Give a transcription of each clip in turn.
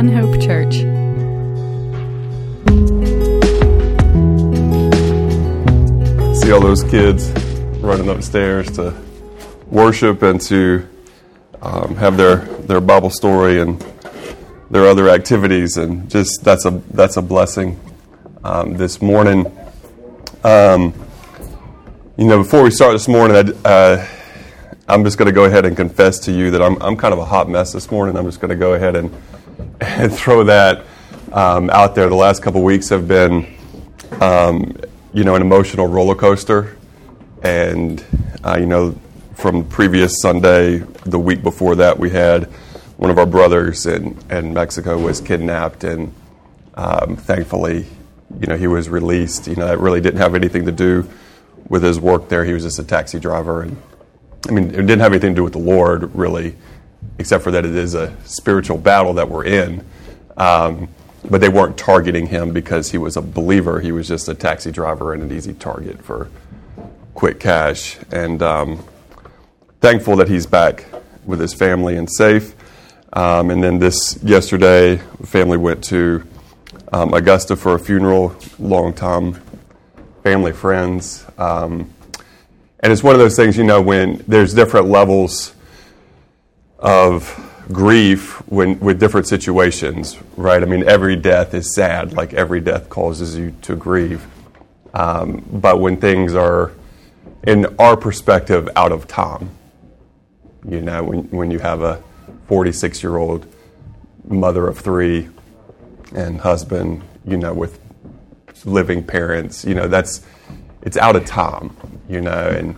One Hope Church. See all those kids running upstairs to worship and to um, have their, their Bible story and their other activities, and just that's a that's a blessing. Um, this morning, um, you know, before we start this morning, I, uh, I'm just going to go ahead and confess to you that I'm I'm kind of a hot mess this morning. I'm just going to go ahead and and throw that um, out there. The last couple weeks have been, um, you know, an emotional roller coaster, and uh, you know, from previous Sunday, the week before that, we had one of our brothers in, in Mexico was kidnapped, and um, thankfully, you know, he was released. You know, that really didn't have anything to do with his work there. He was just a taxi driver, and I mean, it didn't have anything to do with the Lord, really, except for that it is a spiritual battle that we're in. Um, but they weren't targeting him because he was a believer. He was just a taxi driver and an easy target for quick cash. And um, thankful that he's back with his family and safe. Um, and then this yesterday, family went to um, Augusta for a funeral, long time family friends. Um, and it's one of those things, you know, when there's different levels of grief when, with different situations, right? I mean, every death is sad, like every death causes you to grieve. Um, but when things are, in our perspective, out of time, you know, when, when you have a 46 year old mother of three and husband, you know, with living parents, you know, that's, it's out of time, you know, and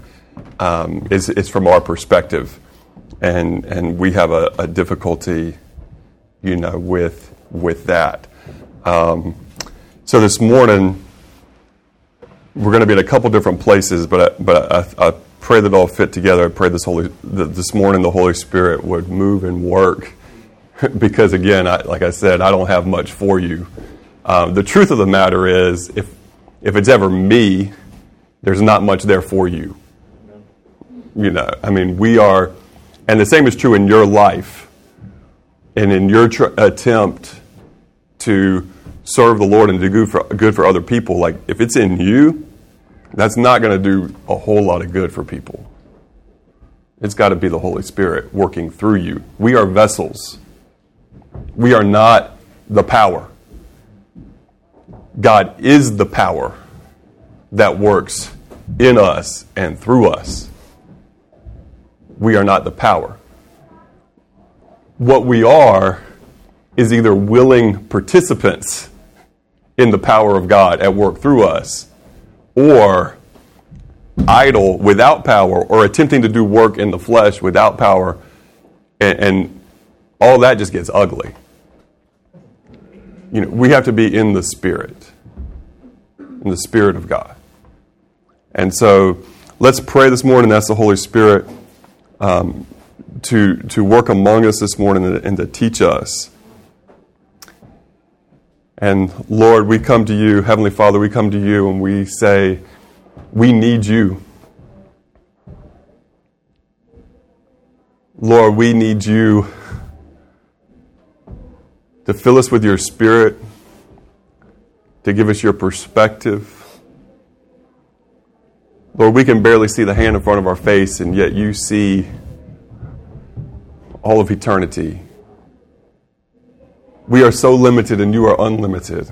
um, it's, it's from our perspective. And, and we have a, a difficulty, you know, with, with that. Um, so this morning, we're going to be in a couple different places, but I, but I, I pray that all fit together. I pray this holy that this morning the Holy Spirit would move and work, because again, I, like I said, I don't have much for you. Um, the truth of the matter is, if if it's ever me, there's not much there for you. You know, I mean, we are, and the same is true in your life, and in your tr- attempt to serve the Lord and do good for, good for other people. Like, if it's in you, that's not going to do a whole lot of good for people. It's got to be the Holy Spirit working through you. We are vessels, we are not the power. God is the power that works in us and through us. We are not the power. What we are is either willing participants in the power of God at work through us or idle without power or attempting to do work in the flesh without power and, and, all that just gets ugly you know we have to be in the spirit in the spirit of god and so let's pray this morning that's the holy spirit um, to, to work among us this morning and, and to teach us and Lord, we come to you, Heavenly Father, we come to you and we say, we need you. Lord, we need you to fill us with your spirit, to give us your perspective. Lord, we can barely see the hand in front of our face, and yet you see all of eternity. We are so limited and you are unlimited.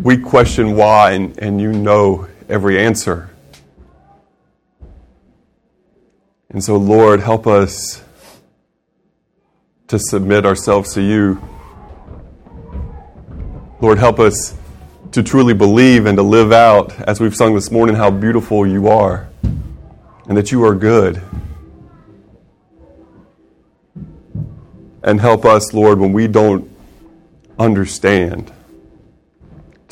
We question why, and, and you know every answer. And so, Lord, help us to submit ourselves to you. Lord, help us to truly believe and to live out, as we've sung this morning, how beautiful you are and that you are good. And help us, Lord, when we don't understand,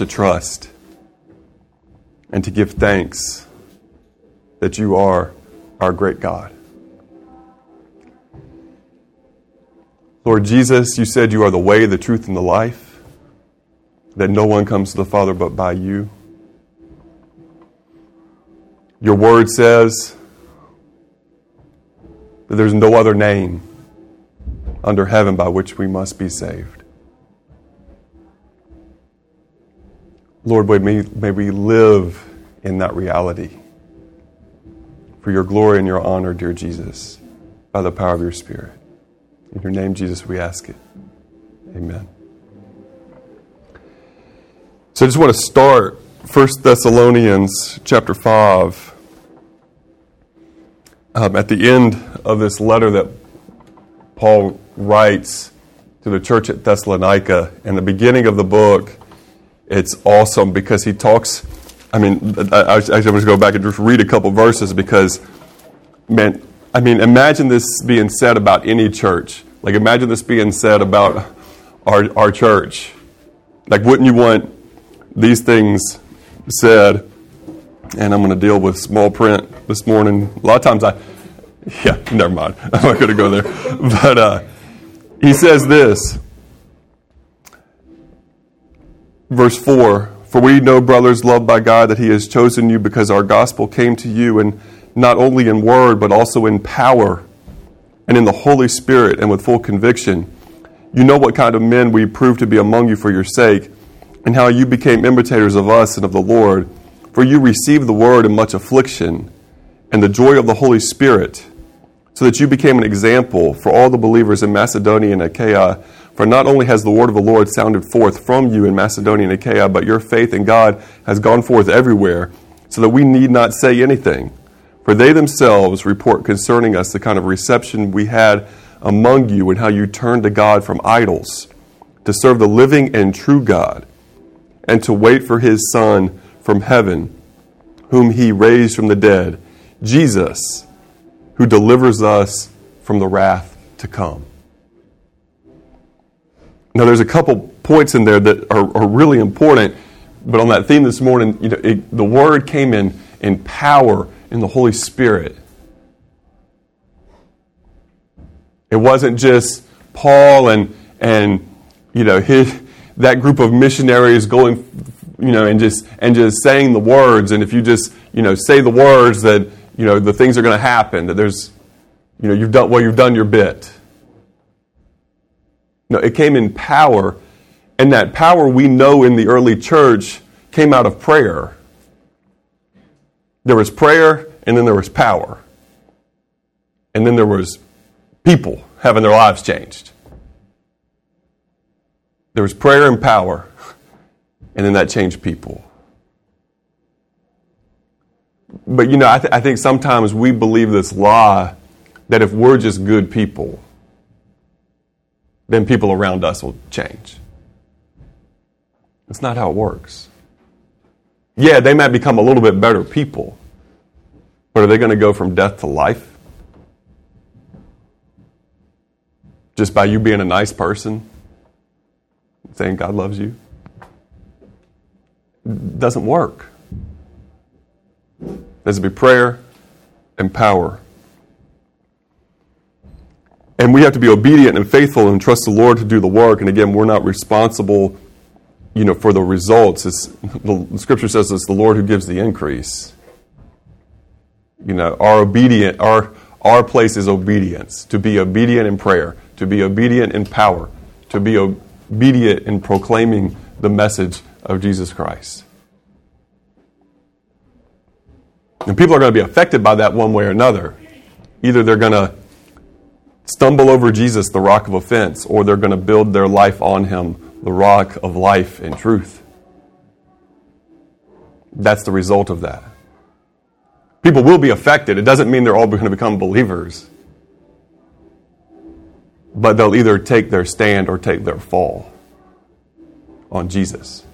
to trust and to give thanks that you are our great God. Lord Jesus, you said you are the way, the truth, and the life, that no one comes to the Father but by you. Your word says that there's no other name under heaven by which we must be saved. Lord, may, may we live in that reality for your glory and your honor, dear Jesus, by the power of your Spirit. In your name, Jesus, we ask it. Amen. So I just want to start 1 Thessalonians chapter 5. Um, at the end of this letter that Paul writes to the church at Thessalonica, in the beginning of the book, it's awesome because he talks. I mean, I, I, I going to go back and just read a couple verses because, man, I mean, imagine this being said about any church. Like, imagine this being said about our, our church. Like, wouldn't you want these things said, and I'm going to deal with small print this morning. A lot of times I, yeah, never mind. I'm not going to go there. But uh, he says this, verse 4 For we know, brothers, loved by God, that He has chosen you because our gospel came to you, and not only in word, but also in power and in the Holy Spirit and with full conviction. You know what kind of men we proved to be among you for your sake and how you became imitators of us and of the Lord. For you received the word in much affliction and the joy of the Holy Spirit, so that you became an example for all the believers in Macedonia and Achaia. For not only has the word of the Lord sounded forth from you in Macedonia and Achaia, but your faith in God has gone forth everywhere, so that we need not say anything. For they themselves report concerning us the kind of reception we had among you and how you turned to God from idols to serve the living and true God and to wait for his Son from heaven, whom he raised from the dead, Jesus, who delivers us from the wrath to come. Now, there's a couple points in there that are, are really important, but on that theme this morning, you know, it, the Word came in in power in the Holy Spirit. It wasn't just Paul and and you know his that group of missionaries going, you know, and just and just saying the words. And if you just, you know, say the words, that you know the things are going to happen. That there's, you know, you've done well, you've done your bit. No, it came in power, and that power we know in the early church came out of prayer. There was prayer, and then there was power, and then there was people having their lives changed. There was prayer and power, and then that changed people. But you know, I, th- I think sometimes we believe this lie that if we're just good people, then people around us will change. That's not how it works. Yeah, they might become a little bit better people, but are they going to go from death to life? Just by you being a nice person? Saying God loves you doesn't work. There's to be prayer and power. And we have to be obedient and faithful and trust the Lord to do the work. And again, we're not responsible, you know, for the results. It's, the scripture says it's the Lord who gives the increase. You know, our obedient, our our place is obedience. To be obedient in prayer, to be obedient in power, to be obedient in proclaiming the message of Jesus Christ. And people are going to be affected by that one way or another. Either they're going to stumble over Jesus, the rock of offense, or they're going to build their life on him, the rock of life and truth. That's the result of that. People will be affected. It doesn't mean they're all going to become believers but they'll either take their stand or take their fall on Jesus.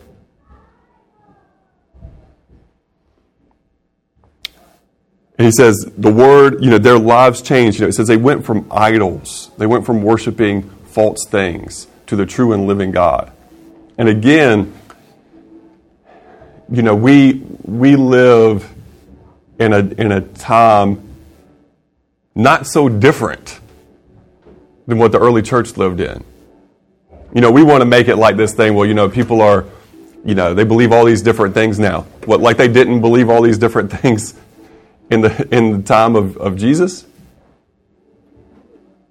And he says, the word, you know, their lives changed. You know, it says they went from idols, they went from worshiping false things to the true and living God. And again, you know, we we live in a in a time not so different than what the early church lived in. You know, we want to make it like this thing, well, you know, people are, you know, they believe all these different things now. What, like they didn't believe all these different things in the, in the time of, of Jesus?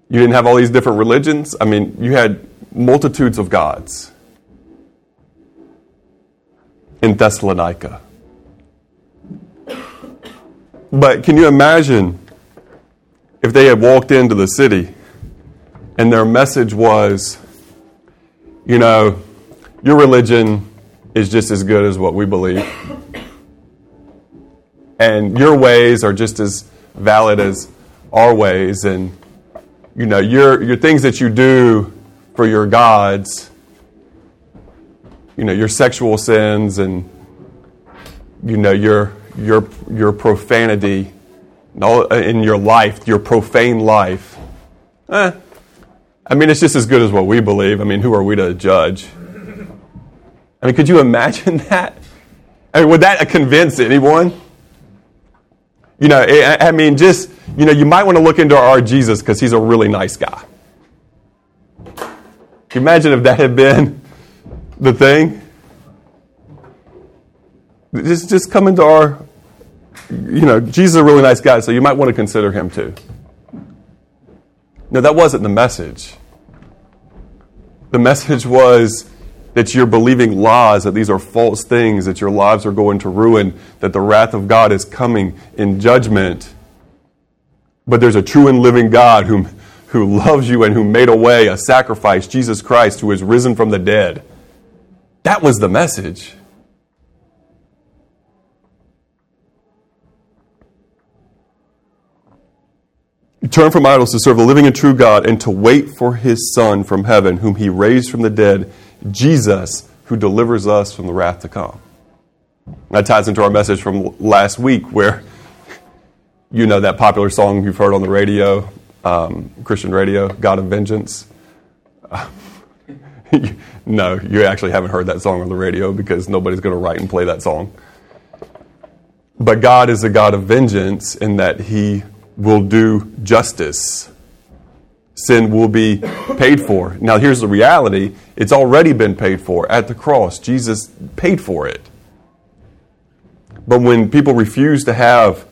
You didn't have all these different religions. I mean, you had multitudes of gods in Thessalonica. But can you imagine if they had walked into the city and their message was, you know, your religion is just as good as what we believe, and your ways are just as valid as our ways, and you know, your your things that you do for your gods, you know, your sexual sins and you know your your your profanity in your life, your profane life. Eh, I mean, it's just as good as what we believe. I mean, who are we to judge? I mean, could you imagine that? I mean, would that convince anyone? You know, I mean, just, you know, you might want to look into our Jesus because he's a really nice guy. Can you imagine if that had been the thing? Just, just come into our, you know, Jesus is a really nice guy, so you might want to consider him too. No, that wasn't the message. The message was that you're believing lies, that these are false things, that your lives are going to ruin, that the wrath of God is coming in judgment. But there's a true and living God whom, who loves you and who made a way, a sacrifice, Jesus Christ, who is risen from the dead. That was the message. Turn from idols to serve the living and true God and to wait for his Son from heaven, whom he raised from the dead, Jesus, who delivers us from the wrath to come. That ties into our message from last week, where you know that popular song you've heard on the radio, um, Christian radio, God of Vengeance. Uh, no, you actually haven't heard that song on the radio because nobody's going to write and play that song. But God is a God of vengeance in that He will do justice. Sin will be paid for. Now, here's the reality it's already been paid for at the cross. Jesus paid for it. But when people refuse to have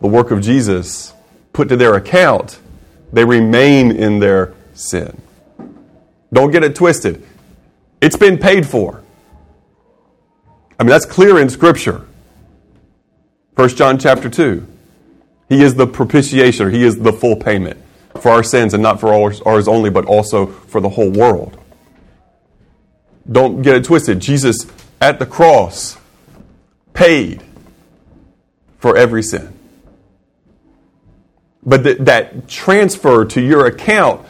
the work of Jesus put to their account, they remain in their sin. Don't get it twisted. It's been paid for. I mean, that's clear in Scripture. 1 John chapter 2. He is the propitiation, He is the full payment for our sins, and not for ours, ours only, but also for the whole world. Don't get it twisted. Jesus at the cross paid for every sin. But th- that transfer to your account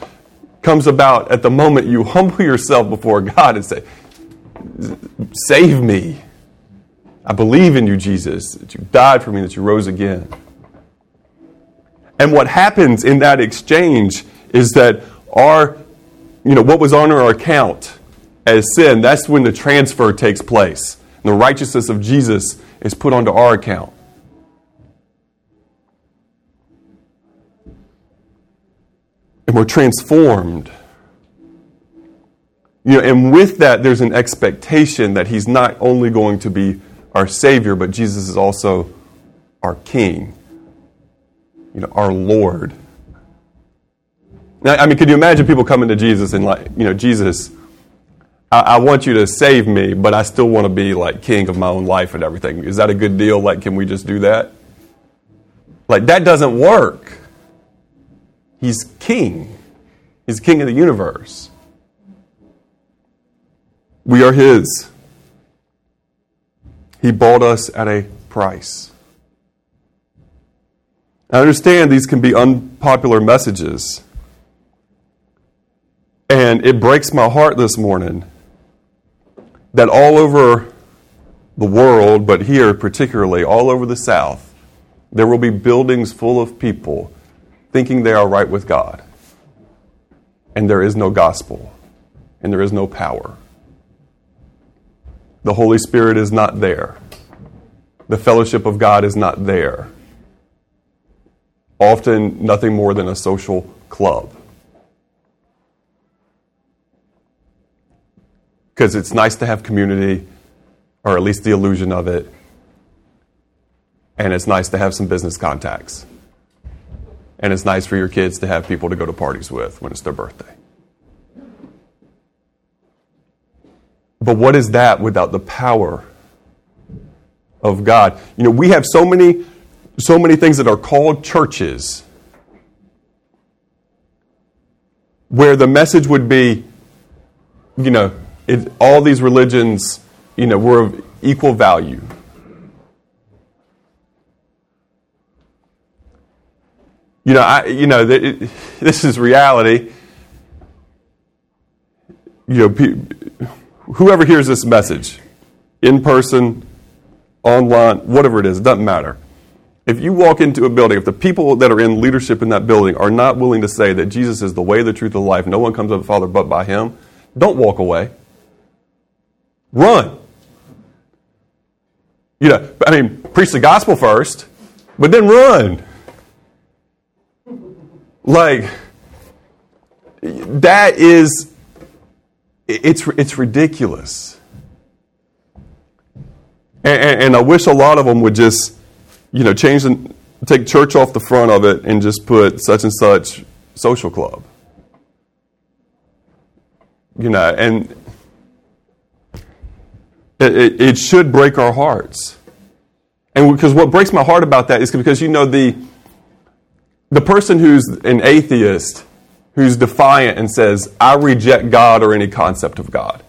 comes about at the moment you humble yourself before God and say, Save me. I believe in you, Jesus, that you died for me, that you rose again. And what happens in that exchange is that our, you know, what was on our account as sin, that's when the transfer takes place. And the righteousness of Jesus is put onto our account. And we're transformed. You know, and with that, there's an expectation that He's not only going to be our Savior, but Jesus is also our King you know, our Lord. Now, I mean, could you imagine people coming to Jesus and like, you know, Jesus, I, I want you to save me, but I still want to be like king of my own life and everything. Is that a good deal? Like, can we just do that? Like, that doesn't work. He's king. He's king of the universe. We are his. He bought us at a price. I understand these can be unpopular messages. And it breaks my heart this morning that all over the world, but here particularly, all over the South, there will be buildings full of people thinking they are right with God. And there is no gospel, and there is no power. The Holy Spirit is not there, the fellowship of God is not there often nothing more than a social club. Because it's nice to have community, or at least the illusion of it, and it's nice to have some business contacts. and it's nice for your kids to have people to go to parties with when it's their birthday. But what is that without the power of God? You know, we have so many so many things that are called churches where the message would be you know, it, all these religions, you know, were of equal value. You know, I, you know, it, this is reality. You know, whoever hears this message, in person, online, whatever it is, it doesn't matter. If you walk into a building, if the people that are in leadership in that building are not willing to say that Jesus is the way, the truth, the life, no one comes to the Father but by Him, don't walk away. Run. You know, I mean, preach the gospel first, but then run. Like, that is, it's, it's ridiculous. And, and, and I wish a lot of them would just, you know, change and take church off the front of it and just put such and such social club. You know, and it, it, it should break our hearts. And because what breaks my heart about that is because, you know, the, the person who's an atheist, who's defiant and says, I reject God or any concept of God,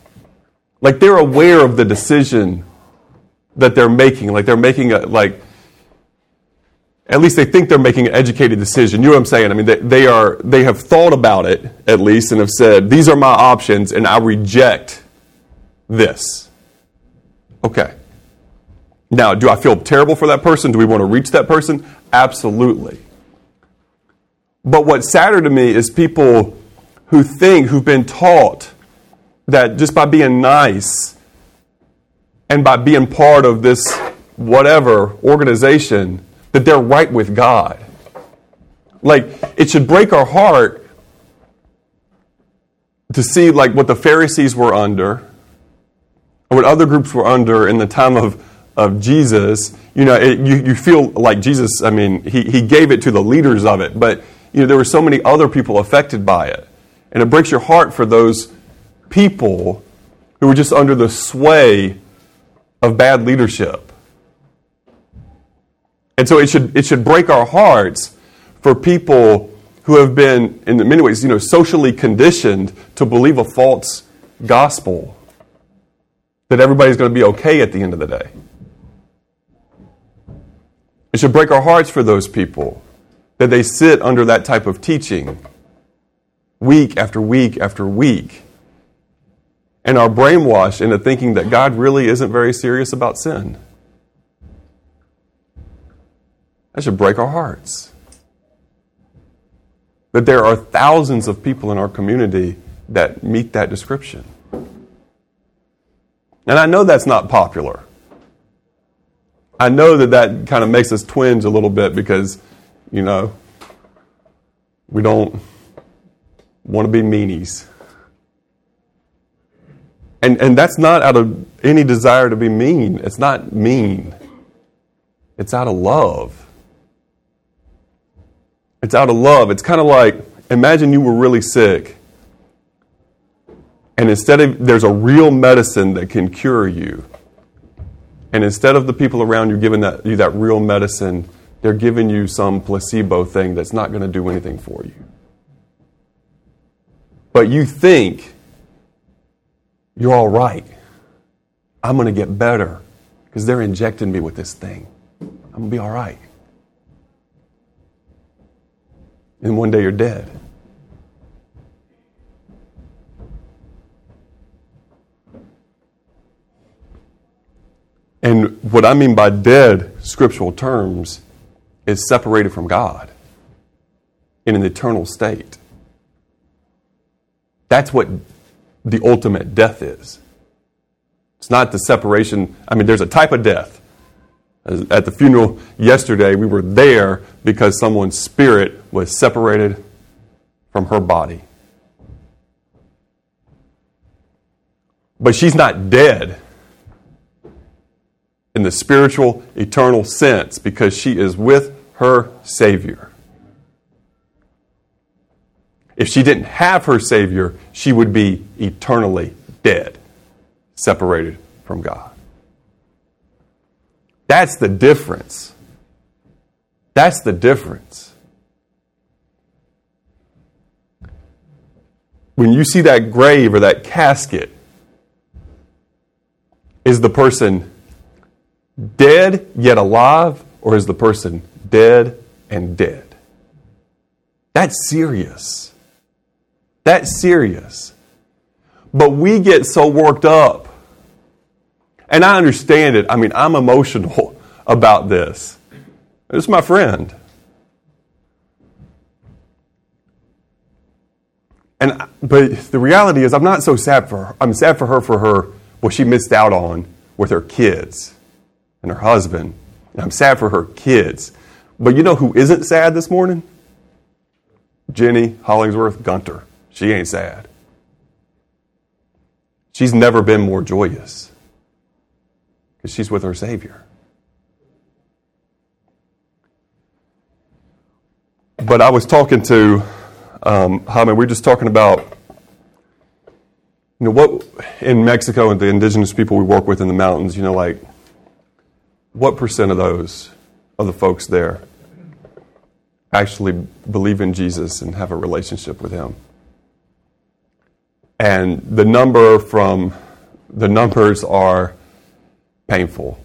like they're aware of the decision that they're making. Like they're making a, like, at least they think they're making an educated decision. You know what I'm saying? I mean, they, they, are, they have thought about it, at least, and have said, these are my options, and I reject this. Okay. Now, do I feel terrible for that person? Do we want to reach that person? Absolutely. But what's sadder to me is people who think, who've been taught that just by being nice and by being part of this whatever organization, that they're right with God. Like, it should break our heart to see like what the Pharisees were under, or what other groups were under in the time of, of Jesus. You know, it, you, you feel like Jesus, I mean, he, he gave it to the leaders of it, but you know, there were so many other people affected by it. And it breaks your heart for those people who were just under the sway of bad leadership. And so it should, it should break our hearts for people who have been, in many ways, you know, socially conditioned to believe a false gospel that everybody's going to be okay at the end of the day. It should break our hearts for those people that they sit under that type of teaching week after week after week and are brainwashed into thinking that God really isn't very serious about sin. That should break our hearts. That there are thousands of people in our community that meet that description. And I know that's not popular. I know that that kind of makes us twinge a little bit because, you know, we don't want to be meanies. And, and that's not out of any desire to be mean. It's not mean. It's out of love. It's out of love. It's kind of like imagine you were really sick, and instead of there's a real medicine that can cure you, and instead of the people around you giving that, you that real medicine, they're giving you some placebo thing that's not going to do anything for you. But you think you're all right. I'm going to get better because they're injecting me with this thing. I'm going to be all right. And one day you're dead. And what I mean by dead, scriptural terms, is separated from God in an eternal state. That's what the ultimate death is. It's not the separation. I mean, there's a type of death at the funeral yesterday, we were there because someone's spirit was separated from her body. But she's not dead in the spiritual, eternal sense because she is with her Savior. If she didn't have her Savior, she would be eternally dead, separated from God. That's the difference. That's the difference. When you see that grave or that casket, is the person dead yet alive, or is the person dead and dead? That's serious. That's serious. But we get so worked up. And I understand it. I mean, I'm emotional about this. Is my friend. And but the reality is I'm not so sad for her. I'm sad for her for her what she missed out on with her kids and her husband. And I'm sad for her kids. But you know who isn't sad this morning? Jenny Hollingsworth Gunter. She ain't sad. She's never been more joyous because she's with her Savior. But I was talking to um, Jaime, we are just talking about you know what in Mexico and the indigenous people we work with in the mountains, you know, like what percent of those of the folks there actually believe in Jesus and have a relationship with him? And the number from the numbers are painful.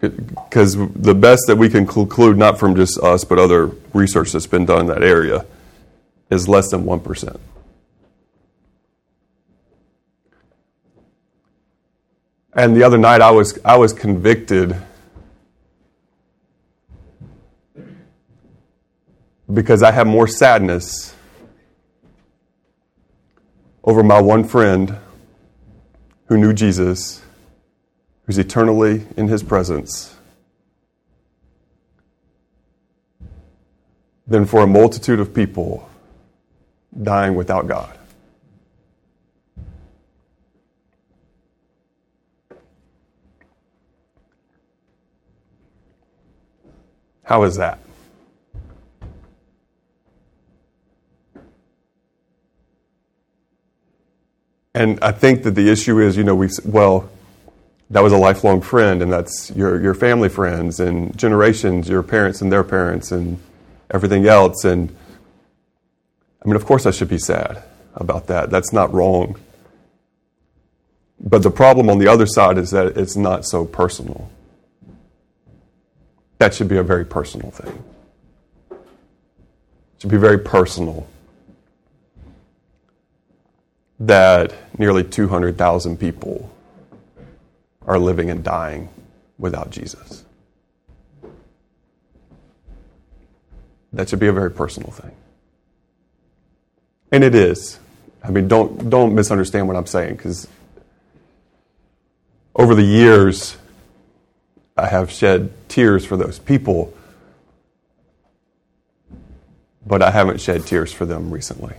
Because the best that we can conclude, not from just us, but other research that's been done in that area, is less than 1%. And the other night I was, I was convicted because I have more sadness over my one friend who knew Jesus, who's eternally in his presence, than for a multitude of people dying without God. How is that? And I think that the issue is, you know, we well, that was a lifelong friend, and that's your your family friends and generations, your parents and their parents, and everything else. And I mean, of course, I should be sad about that. That's not wrong. But the problem on the other side is that it's not so personal. That should be a very personal thing. It should be very personal that nearly 200,000 people are living and dying without Jesus. That should be a very personal thing. And it is. I mean, don't, don't misunderstand what I'm saying because over the years, I have shed tears for those people, but I haven't shed tears for them recently.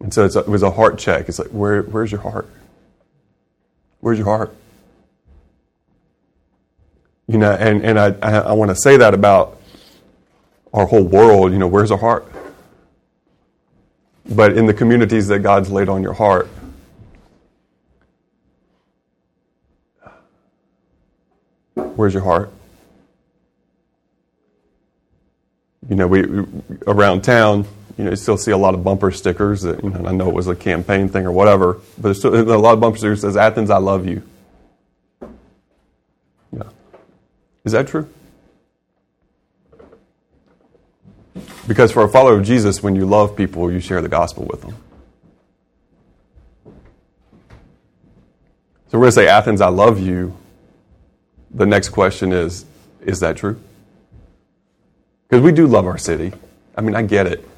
And so a, it was a heart check. It's like, where, where's your heart? Where's your heart? You know, and, and I, I, want to say that about our whole world. You know, where's our heart? But in the communities that God's laid on your heart, where's your heart? You know, we around town, you know, you still see a lot of bumper stickers that, you know, I know it was a campaign thing or whatever, but there's still a lot of bumper stickers that says, Athens, I love you. Yeah. Is that true? Because for a follower of Jesus, when you love people, you share the gospel with them. So we're going to say, Athens, I love you. The next question is, is that true? Because we do love our city. I mean, I get it.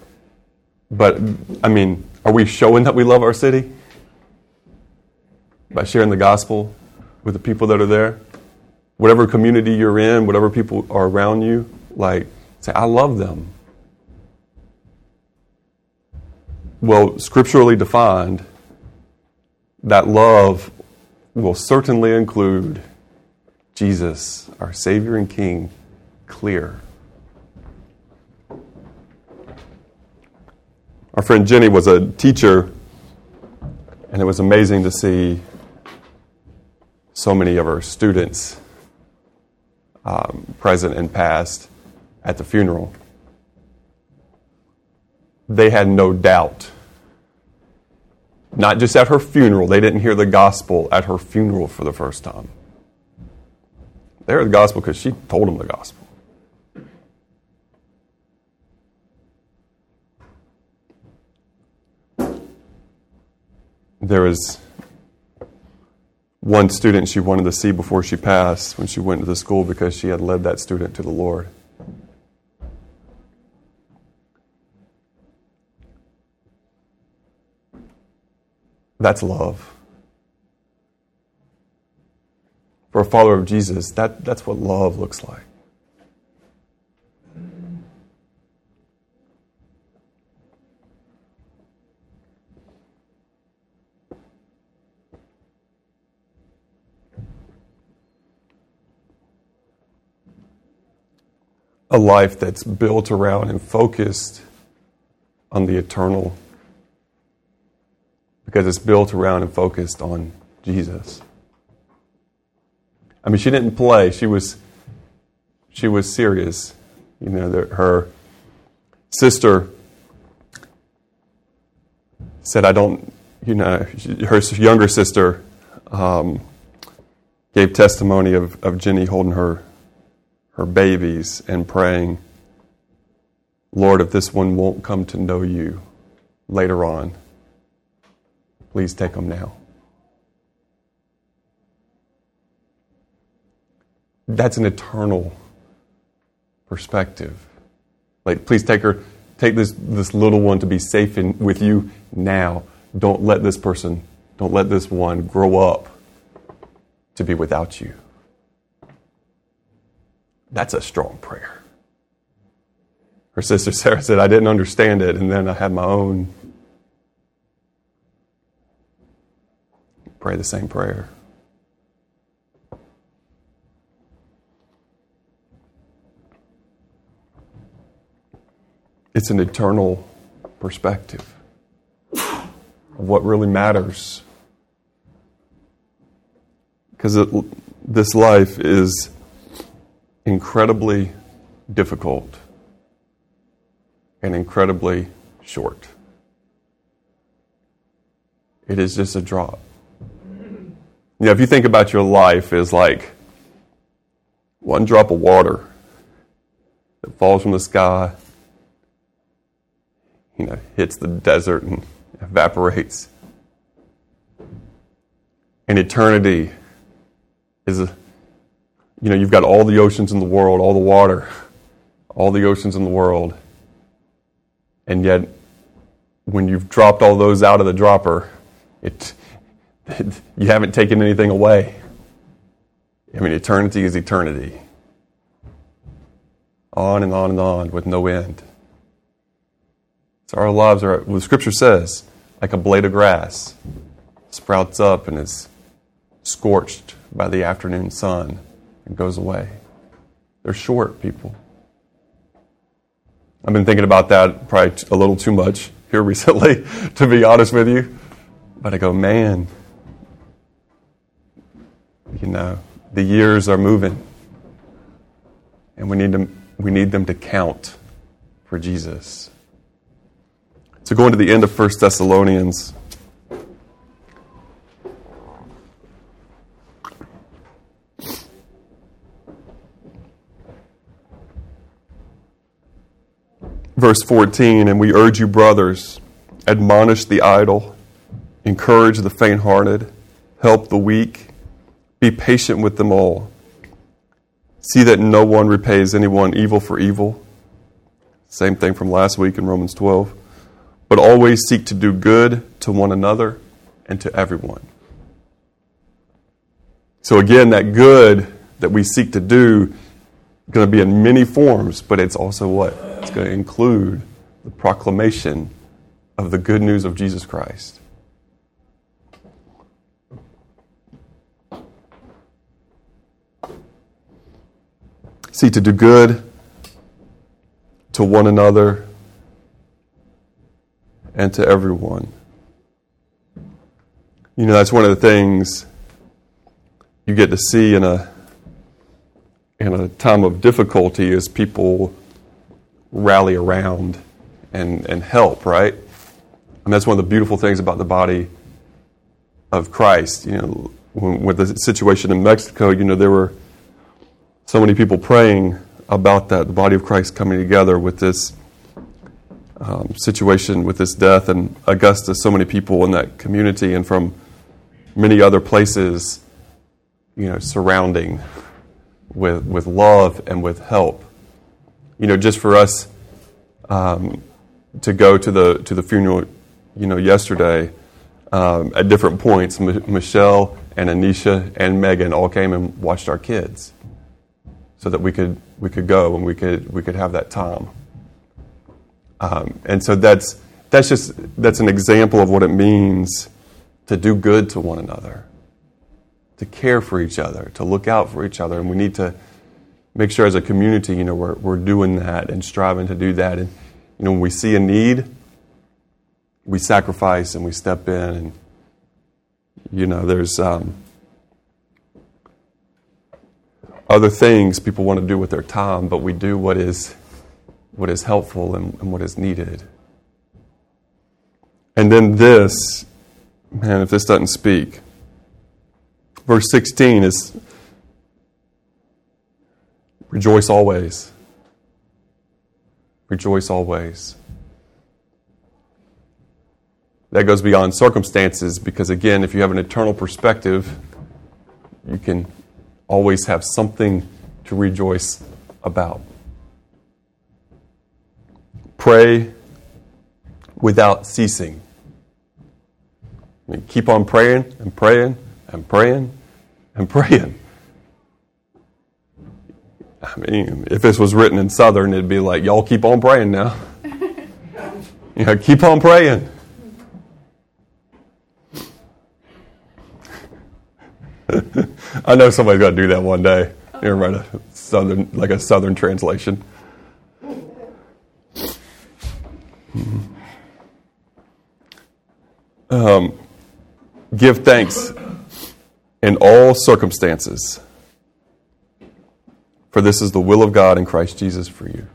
But, I mean, are we showing that we love our city? By sharing the gospel with the people that are there? Whatever community you're in, whatever people are around you, like, say, I love them. Well, scripturally defined, that love will certainly include Jesus, our Savior and King, clear. Our friend Jenny was a teacher, and it was amazing to see so many of her students um, present and past at the funeral. They had no doubt. Not just at her funeral, they didn't hear the gospel at her funeral for the first time. They heard the gospel because she told them the gospel. There was one student she wanted to see before she passed when she went to the school because she had led that student to the Lord. That's love. For a follower of Jesus, that, that's what love looks like. A life that's built around and focused on the eternal because it's built around and focused on Jesus. I mean, she didn't play. She was she was serious. You know, the, her sister said, "I don't." You know, her younger sister um, gave testimony of, of Jenny holding her her babies and praying, Lord, if this one won't come to know you later on, please take them now. That's an eternal perspective. Like, please take her, take this, this little one to be safe in, with you now. Don't let this person, don't let this one grow up to be without you. That's a strong prayer. Her sister Sarah said, I didn't understand it, and then I had my own. Pray the same prayer. It's an eternal perspective of what really matters. Because this life is incredibly difficult and incredibly short. It is just a drop. You know, if you think about your life as like one drop of water that falls from the sky, you know, hits the desert and evaporates. And eternity is a you know, you've got all the oceans in the world, all the water, all the oceans in the world. And yet, when you've dropped all those out of the dropper, it, it, you haven't taken anything away. I mean, eternity is eternity. On and on and on with no end. So our lives are, well, the scripture says, like a blade of grass, sprouts up and is scorched by the afternoon sun and goes away. They're short people. I've been thinking about that probably a little too much here recently, to be honest with you. But I go, man, you know, the years are moving. And we need them, we need them to count for Jesus. So going to the end of 1 Thessalonians Verse 14, and we urge you, brothers, admonish the idle, encourage the faint hearted, help the weak, be patient with them all. See that no one repays anyone evil for evil. Same thing from last week in Romans 12. But always seek to do good to one another and to everyone. So, again, that good that we seek to do going to be in many forms, but it's also what? It's going to include the proclamation of the good news of Jesus Christ. See, to do good to one another and to everyone. You know, that's one of the things you get to see in a in a time of difficulty is people rally around and, and help, right? And that's one of the beautiful things about the body of Christ. You know, when, with the situation in Mexico, you know, there were so many people praying about that, the body of Christ coming together with this um, situation, with this death, and Augusta, so many people in that community and from many other places, you know, surrounding with, with love and with help. You know, just for us um, to go to the, to the funeral, you know, yesterday, um, at different points, M- Michelle and Anisha and Megan all came and watched our kids so that we could, we could go and we could, we could have that time. Um, and so that's, that's just that's an example of what it means to do good to one another to care for each other, to look out for each other. And we need to make sure as a community, you know, we're, we're doing that and striving to do that. And, you know, when we see a need, we sacrifice and we step in. And, you know, there's um, other things people want to do with their time, but we do what is, what is helpful and, and what is needed. And then this, man, if this doesn't speak, verse 16 is rejoice always. Rejoice always. That goes beyond circumstances because, again, if you have an eternal perspective, you can always have something to rejoice about. Pray without ceasing. I mean, keep on praying and praying and praying and praying. I mean, if this was written in Southern, it'd be like, y'all keep on praying now. you know, keep on praying. I know somebody's got to do that one day. You write a southern, like a southern translation. Um, give thanks in all circumstances. For this is the will of God in Christ Jesus for you.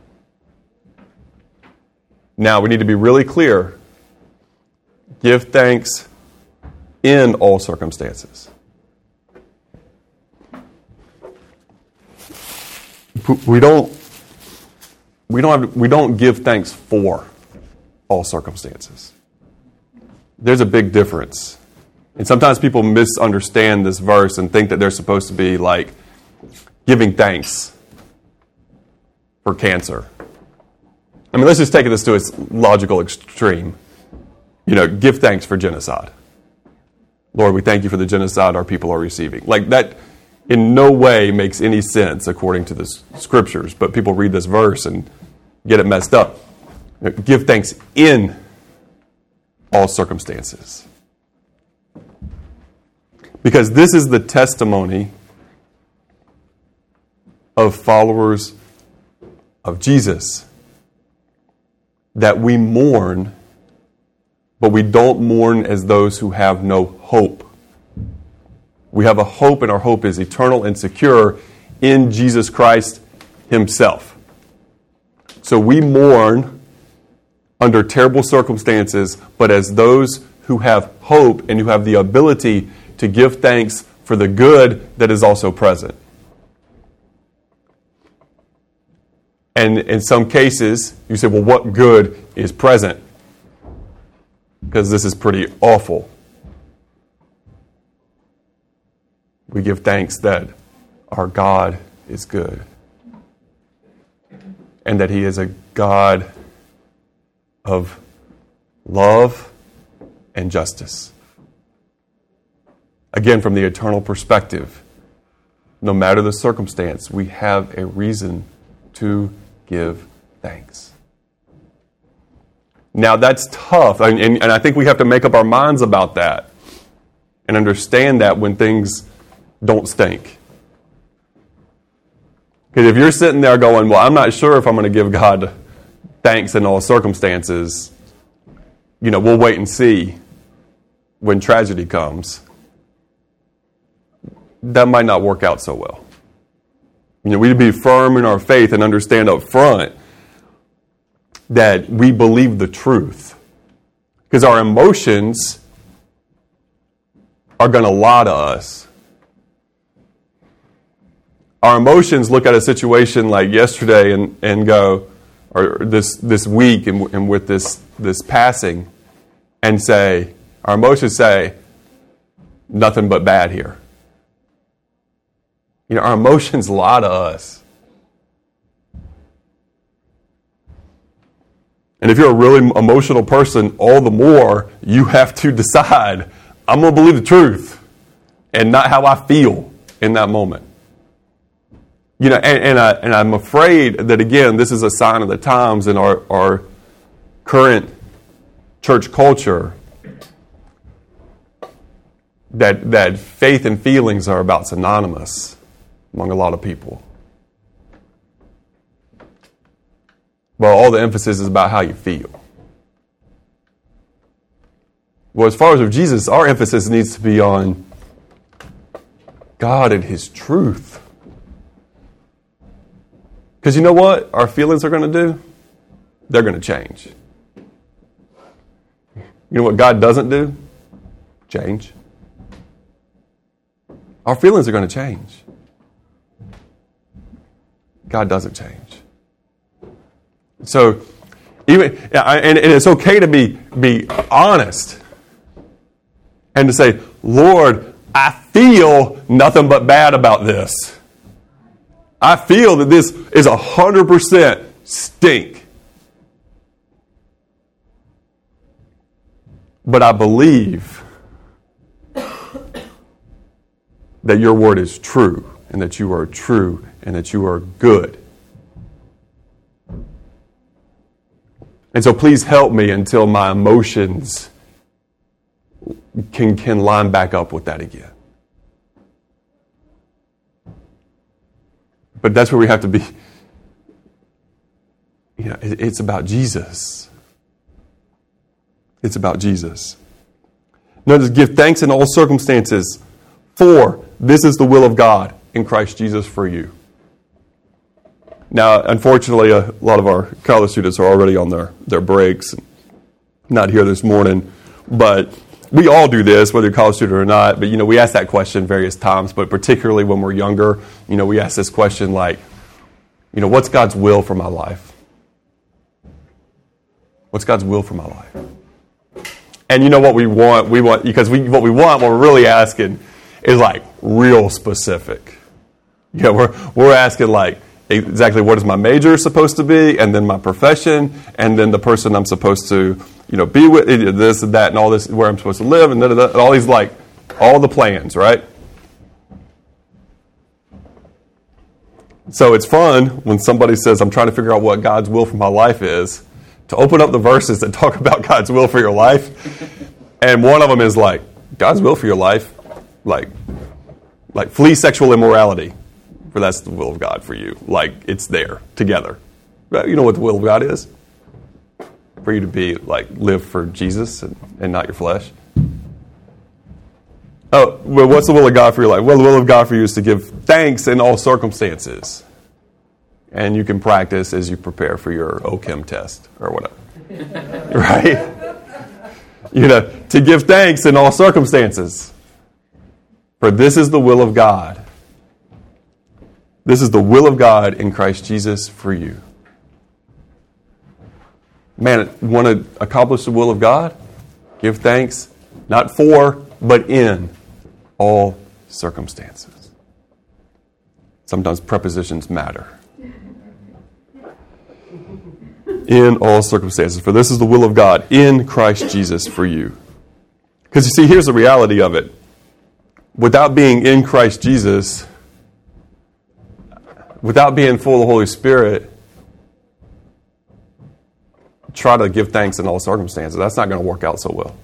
Now, we need to be really clear. Give thanks in all circumstances. We don't, we don't, have, we don't give thanks for all circumstances. There's a big difference. And sometimes people misunderstand this verse and think that they're supposed to be like giving thanks for cancer. I mean, let's just take this to its logical extreme. You know, give thanks for genocide. Lord, we thank you for the genocide our people are receiving. Like that in no way makes any sense according to the scriptures, but people read this verse and get it messed up. Give thanks in all circumstances. Because this is the testimony of followers of Jesus that we mourn, but we don't mourn as those who have no hope. We have a hope, and our hope is eternal and secure in Jesus Christ Himself. So we mourn under terrible circumstances, but as those who have hope and who have the ability to give thanks for the good that is also present. And in some cases, you say, well, what good is present? Because this is pretty awful. We give thanks that our God is good and that He is a God of love and justice. Again, from the eternal perspective, no matter the circumstance, we have a reason to give thanks. Now, that's tough, and, and, and, I think we have to make up our minds about that and understand that when things don't stink. Because if you're sitting there going, Well, I'm not sure if I'm going to give God thanks in all circumstances, you know, we'll wait and see when tragedy comes, that might not work out so well. You know, we'd be firm in our faith and understand up front that we believe the truth. Because our emotions are going to lie to us. Our emotions look at a situation like yesterday and, and go, or this, this week and, and with this, this passing, and say, our emotions say, nothing but bad here. You know, our emotions lie to us. And if you're a really emotional person, all the more you have to decide I'm going to believe the truth and not how I feel in that moment. You know, and, and, I, and I'm afraid that, again, this is a sign of the times in our, our current church culture that, that faith and feelings are about synonymous among a lot of people. Well, all the emphasis is about how you feel. Well, as far as with Jesus, our emphasis needs to be on God and His truth. Because you know what our feelings are going to do? They're going to change. You know what God doesn't do? Change. Our feelings are going to change. God doesn't change. So, even and, it's okay to be be honest and to say, Lord, I feel nothing but bad about this. I feel that this is a hundred percent stink. But I believe that your word is true and that you are true and that you are good. And so please help me until my emotions can, can line back up with that again. But that's where we have to be. You know, it's about Jesus. It's about Jesus. Notice, give thanks in all circumstances, for this is the will of God in Christ Jesus for you. Now, unfortunately, a lot of our college students are already on their, their breaks, not here this morning, but we all do this, whether you're a college student or not. But you know, we ask that question various times, but particularly when we're younger, you know, we ask this question like, you know, what's God's will for my life? What's God's will for my life? And you know what we want? We want because we what we want, what we're really asking is like real specific. Know, we're we're asking like exactly what is my major supposed to be, and then my profession, and then the person I'm supposed to, you know, be with, this and that, and all this, where I'm supposed to live, and, and all these like, all the plans, right? So it's fun when somebody says, I'm trying to figure out what God's will for my life is, to open up the verses that talk about God's will for your life. And one of them is like, God's will for your life, like, like flee sexual immorality for that's the will of God for you. Like it's there together. You know what the will of God is? For you to be like live for Jesus and, and not your flesh. Oh, well, what's the will of God for your life? Well, the will of God for you is to give thanks in all circumstances. And you can practice as you prepare for your OCHEM test or whatever. right? You know, to give thanks in all circumstances. For this is the will of God this is the will of God in Christ Jesus for you. Man, want to accomplish the will of God? Give thanks, not for, but in all circumstances. Sometimes prepositions matter. In all circumstances, for this is the will of God in Christ Jesus for you. Because you see, here's the reality of it. Without being in Christ Jesus, without being full of the Holy Spirit, try to give thanks in all circumstances. That's not going to work out so well.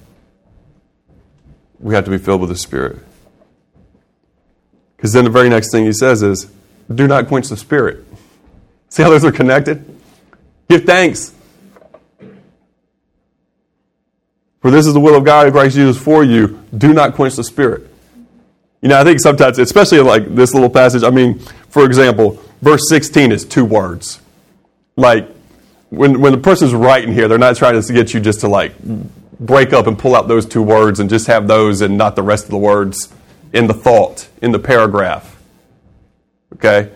We have to be filled with the Spirit. Because then the very next thing he says is, do not quench the Spirit. See how those are connected? Give thanks. For this is the will of God in Christ Jesus for you. Do not quench the spirit. You know, I think sometimes, especially like this little passage, I mean, for example, verse 16 is two words. Like, when, when the person's writing here, they're not trying to get you just to like break up and pull out those two words and just have those and not the rest of the words in the thought, in the paragraph. Okay?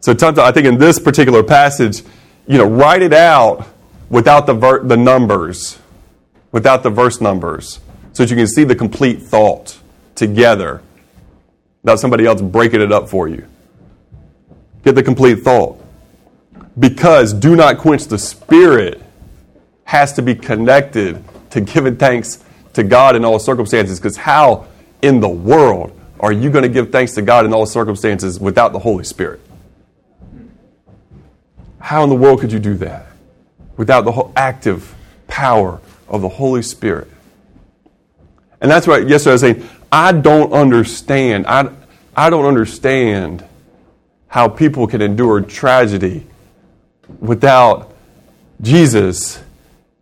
So I think in this particular passage, you know, write it out without the, ver- the numbers, without the verse numbers, so that you can see the complete thought together, without somebody else breaking it up for you. Get the complete thought. Because do not quench the spirit has to be connected to giving thanks to God in all circumstances. Because how in the world are you going to give thanks to God in all circumstances without the Holy Spirit? How in the world could you do that without the active power of the Holy Spirit? And that's what yesterday I was saying. I don't understand. I, I don't understand how people can endure tragedy without Jesus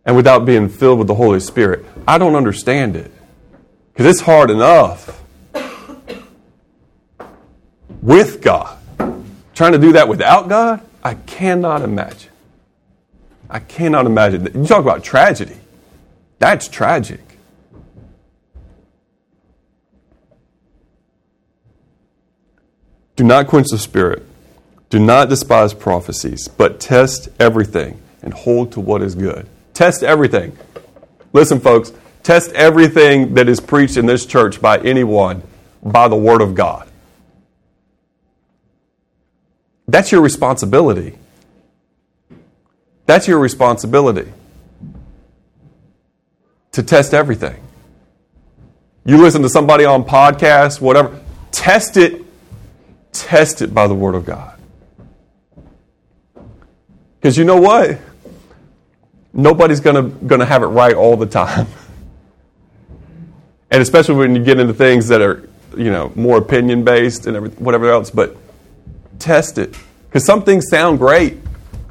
and without being filled with the Holy Spirit. I don't understand it because it's hard enough with God. Trying to do that without God? I cannot imagine. I cannot imagine. You talk about tragedy. That's tragic. Do not quench the spirit. Do not despise prophecies, but test everything and hold to what is good. Test everything. Listen, folks, test everything that is preached in this church by anyone by the Word of God. That's your responsibility. That's your responsibility to test everything. You listen to somebody on podcast, whatever, test it, test it by the Word of God. Because you know what? Nobody's gonna gonna have it right all the time. And especially when you get into things that are, you know, more opinion based and whatever else. But test it. Because some things sound great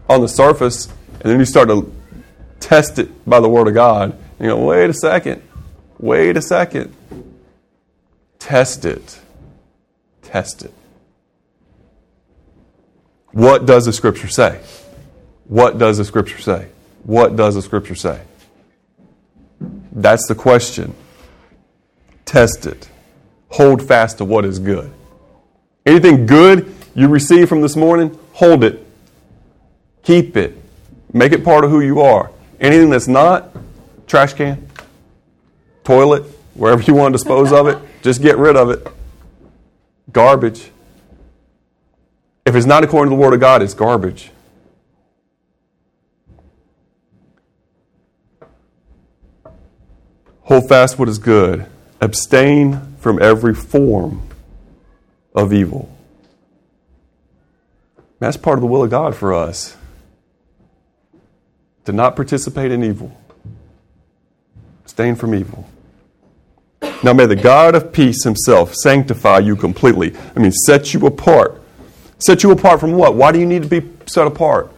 on the surface, and then you start to test it by the Word of God. You go, wait a second. Wait a second. Test it. Test it. What does the Scripture say? What does the Scripture say? What does the Scripture say? That's the question. Test it. Hold fast to what is good. Anything good you receive from this morning, hold it. Keep it. Make it part of who you are. Anything that's not, trash can, toilet, wherever you want to dispose of it, just get rid of it. Garbage. If it's not according to the Word of God, it's garbage. Hold fast what is good. Abstain from every form of evil. That's part of the will of God for us to not participate in evil, abstain from evil. Now may the God of peace himself sanctify you completely. I mean, set you apart. Set you apart from what? Why do you need to be set apart?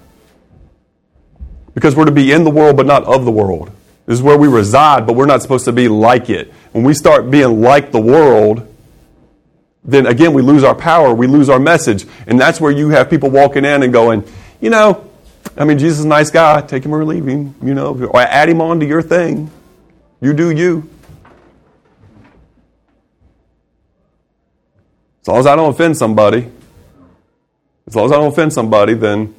Because we're to be in the world but not of the world. This is where we reside, but we're not supposed to be like it. When we start being like the world, then again, we lose our power, we lose our message. And that's where you have people walking in and going, you know, I mean, Jesus is a nice guy, take him or leave him, you know, or add him on to your thing. You do you. As long as I don't offend somebody, as long as I don't offend somebody, then,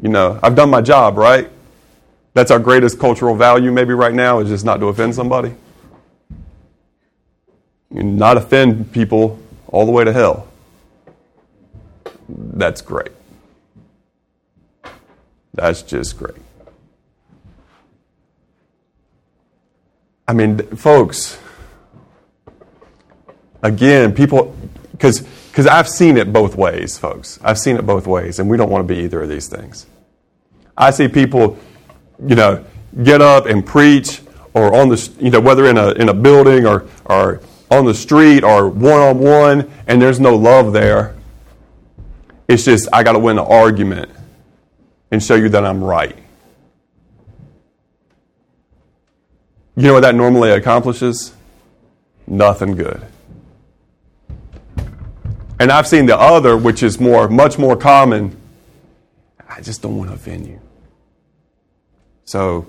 you know, I've done my job, right? That's our greatest cultural value, maybe right now, is just not to offend somebody and not offend people all the way to hell. That's great. That's just great. I mean, folks, again, people, because because I've seen it both ways, folks. I've seen it both ways, and we don't want to be either of these things. I see people, you know, get up and preach, or on the, you know, whether in a in a building or or on the street or one on one and there's no love there. It's just, I got to win an argument and show you that I'm right. You know what that normally accomplishes? Nothing good. And I've seen the other, which is more, much more common. I just don't want to offend you. So,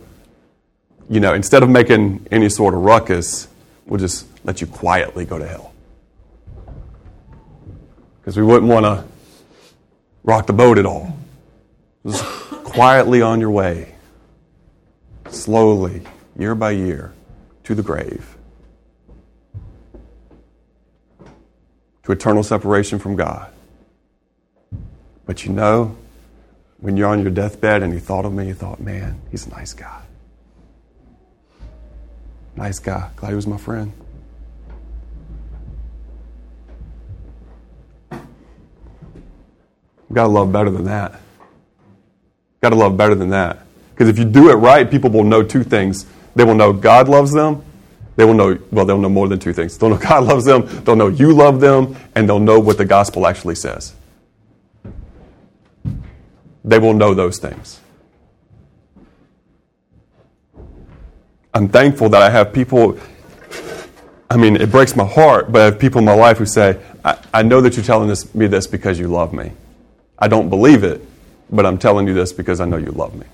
you know, instead of making any sort of ruckus, we'll just let you quietly go to hell. Because we wouldn't want to rock the boat at all. Just quietly on your way, slowly, year by year, to the grave, to eternal separation from God. But you know, when you're on your deathbed and you thought of me, you thought, man, he's a nice guy. Nice guy. Glad he was my friend. We've got to love better than that. Got to love better than that. Because if you do it right, people will know two things. They will know God loves them. They will know, well, they'll know more than two things. They'll know God loves them, they'll know you love them, and they'll know what the gospel actually says. They will know those things. I'm thankful that I have people, I mean, it breaks my heart, but I have people in my life who say, I, I know that you're telling this, me this because you love me. I don't believe it, but I'm telling you this because I know you love me.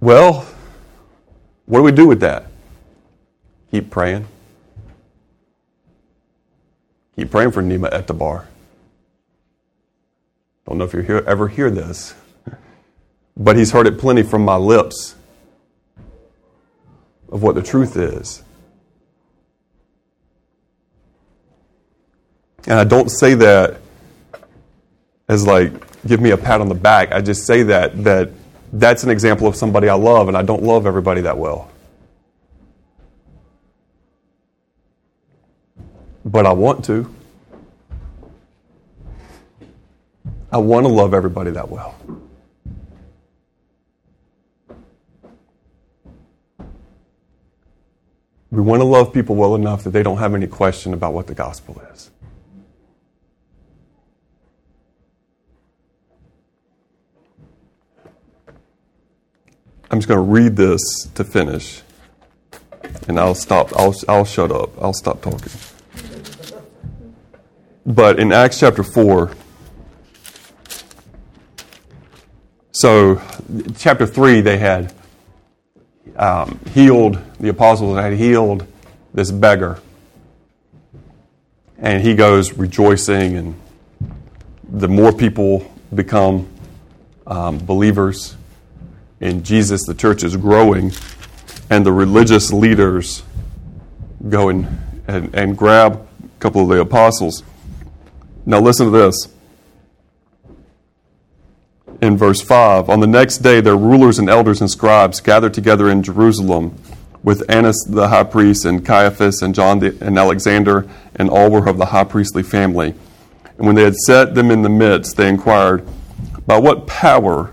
Well, what do we do with that? Keep praying. Keep praying for Nima Etabar. Don't know if you ever hear this, but he's heard it plenty from my lips of what the truth is. And I don't say that as like, give me a pat on the back. I just say that, that that's an example of somebody I love, and I don't love everybody that well. But I want to. I want to love everybody that well. We want to love people well enough that they don't have any question about what the gospel is. Just going to read this to finish, and I'll stop. I'll, I'll shut up. I'll stop talking. But in Acts chapter 4, so chapter 3, they had um, healed, the apostles had healed this beggar. And he goes rejoicing, and the more people become um, believers, in Jesus, the church is growing, and the religious leaders go and, and, and grab a couple of the apostles. Now, listen to this. In verse 5, on the next day, their rulers and elders and scribes gathered together in Jerusalem with Annas the high priest, and Caiaphas, and John the, and Alexander, and all were of the high priestly family. And when they had set them in the midst, they inquired, By what power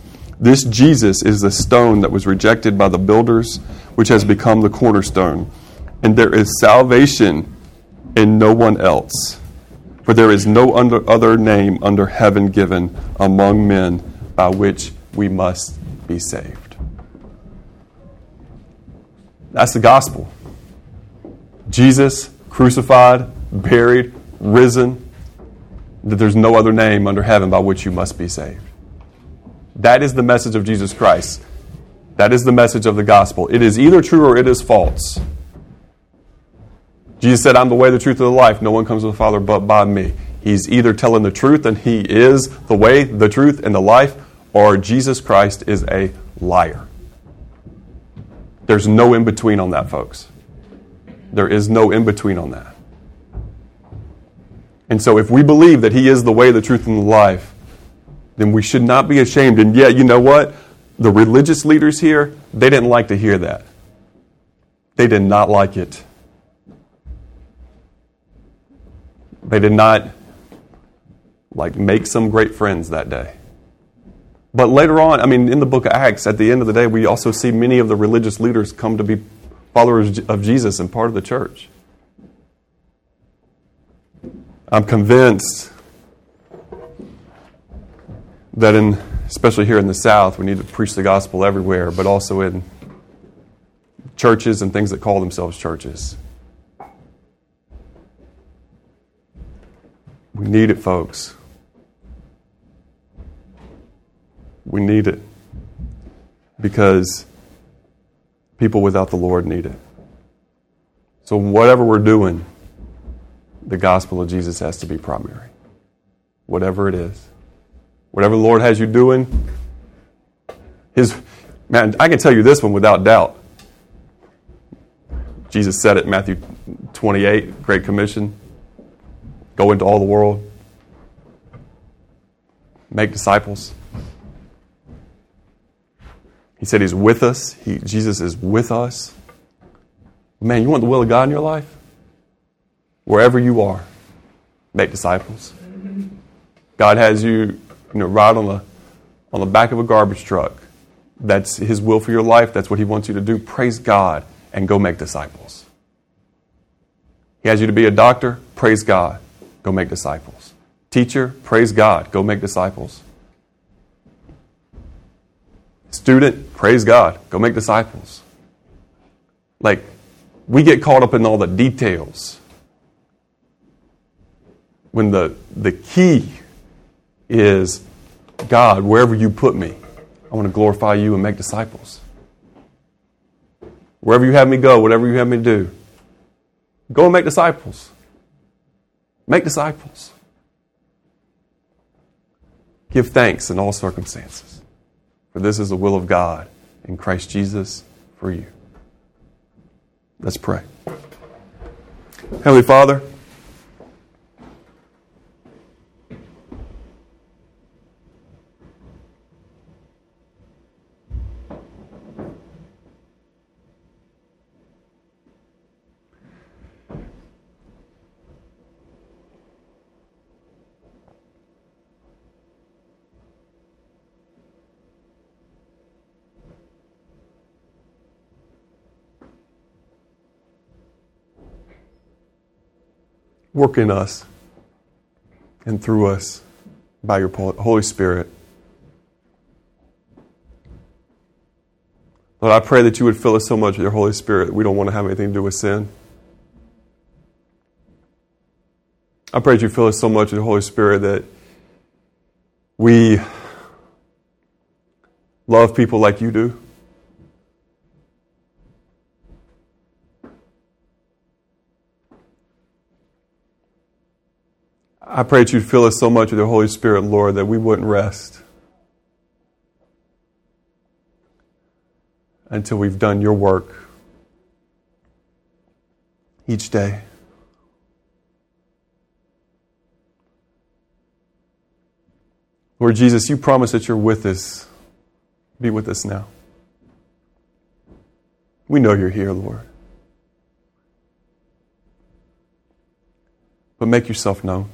This Jesus is the stone that was rejected by the builders, which has become the cornerstone. And there is salvation in no one else. For there is no other name under heaven given among men by which we must be saved. That's the gospel. Jesus crucified, buried, risen, that there's no other name under heaven by which you must be saved. That is the message of Jesus Christ. That is the message of the gospel. It is either true or it is false. Jesus said, I'm the way, the truth, and the life. No one comes to the Father but by me. He's either telling the truth and he is the way, the truth, and the life, or Jesus Christ is a liar. There's no in between on that, folks. There is no in between on that. And so, if we believe that He is the way, the truth, and the life, then we should not be ashamed. And yet, you know what? the religious leaders here, they didn't like to hear that. They did not like it. They did not like make some great friends that day. But later on, I mean, in the book of Acts, at the end of the day, we also see many of the religious leaders come to be followers of Jesus and part of the church. I'm convinced that in especially here in the South, we need to preach the gospel everywhere, but also in churches and things that call themselves churches. We need it, folks. We need it because people without the Lord need it. So, whatever we're doing, the gospel of Jesus has to be primary. Whatever it is. Whatever the Lord has you doing, His man, I can tell you this one without doubt. Jesus said it Matthew 28, Great Commission. Go into all the world. Make disciples. He said He's with us. He, Jesus is with us. Man, you want the will of God in your life? Wherever you are, make disciples. God has you, you know, ride on the on the back of a garbage truck. That's His will for your life. That's what He wants you to do. Praise God and go make disciples. He has you to be a doctor. Praise God. Go make disciples. Teacher, praise God. Go make disciples. Student, praise God. Go make disciples. Like, we get caught up in all the details. When the, the key is God, wherever you put me, I want to glorify you and make disciples. Wherever you have me go, whatever you have me do, go and make disciples. Make disciples. Give thanks in all circumstances. For this is the will of God in Christ Jesus for you. Let's pray. Heavenly Father, work in us and through us by your Holy Spirit. Lord, I pray that you would fill us so much with your Holy Spirit that we don't want to have anything to do with sin. I pray that you fill us so much with the Holy Spirit that we love people like you do. I pray that you'd fill us so much with your Holy Spirit, Lord, that we wouldn't rest until we've done your work each day. Lord Jesus, you promise that you're with us. Be with us now. We know you're here, Lord. But make yourself known.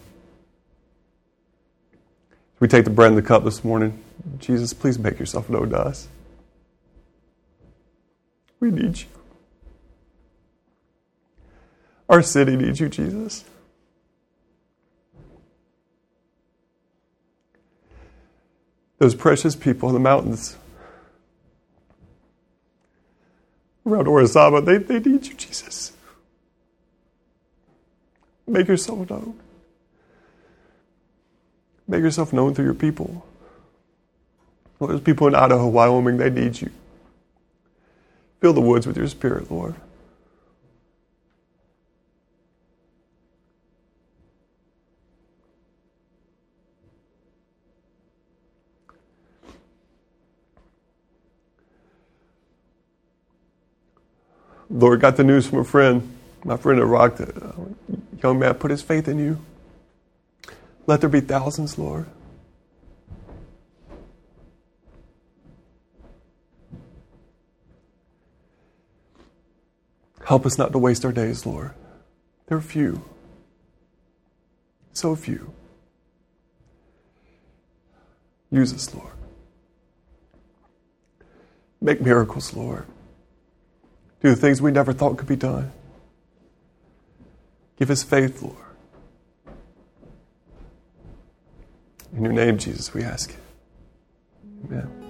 We take the bread and the cup this morning. Jesus, please make yourself known to us. We need you. Our city needs you, Jesus. Those precious people in the mountains around Orizaba, they, they need you, Jesus. Make yourself known. Make yourself known through your people. Lord, there's people in Idaho, Wyoming, they need you. Fill the woods with your spirit, Lord. Lord, got the news from a friend. My friend at Rock, a uh, young man put his faith in you. Let there be thousands, Lord. Help us not to waste our days, Lord. They're few, so few. Use us, Lord. Make miracles, Lord. Do things we never thought could be done. Give us faith, Lord. In your name, Jesus, we ask. Amen.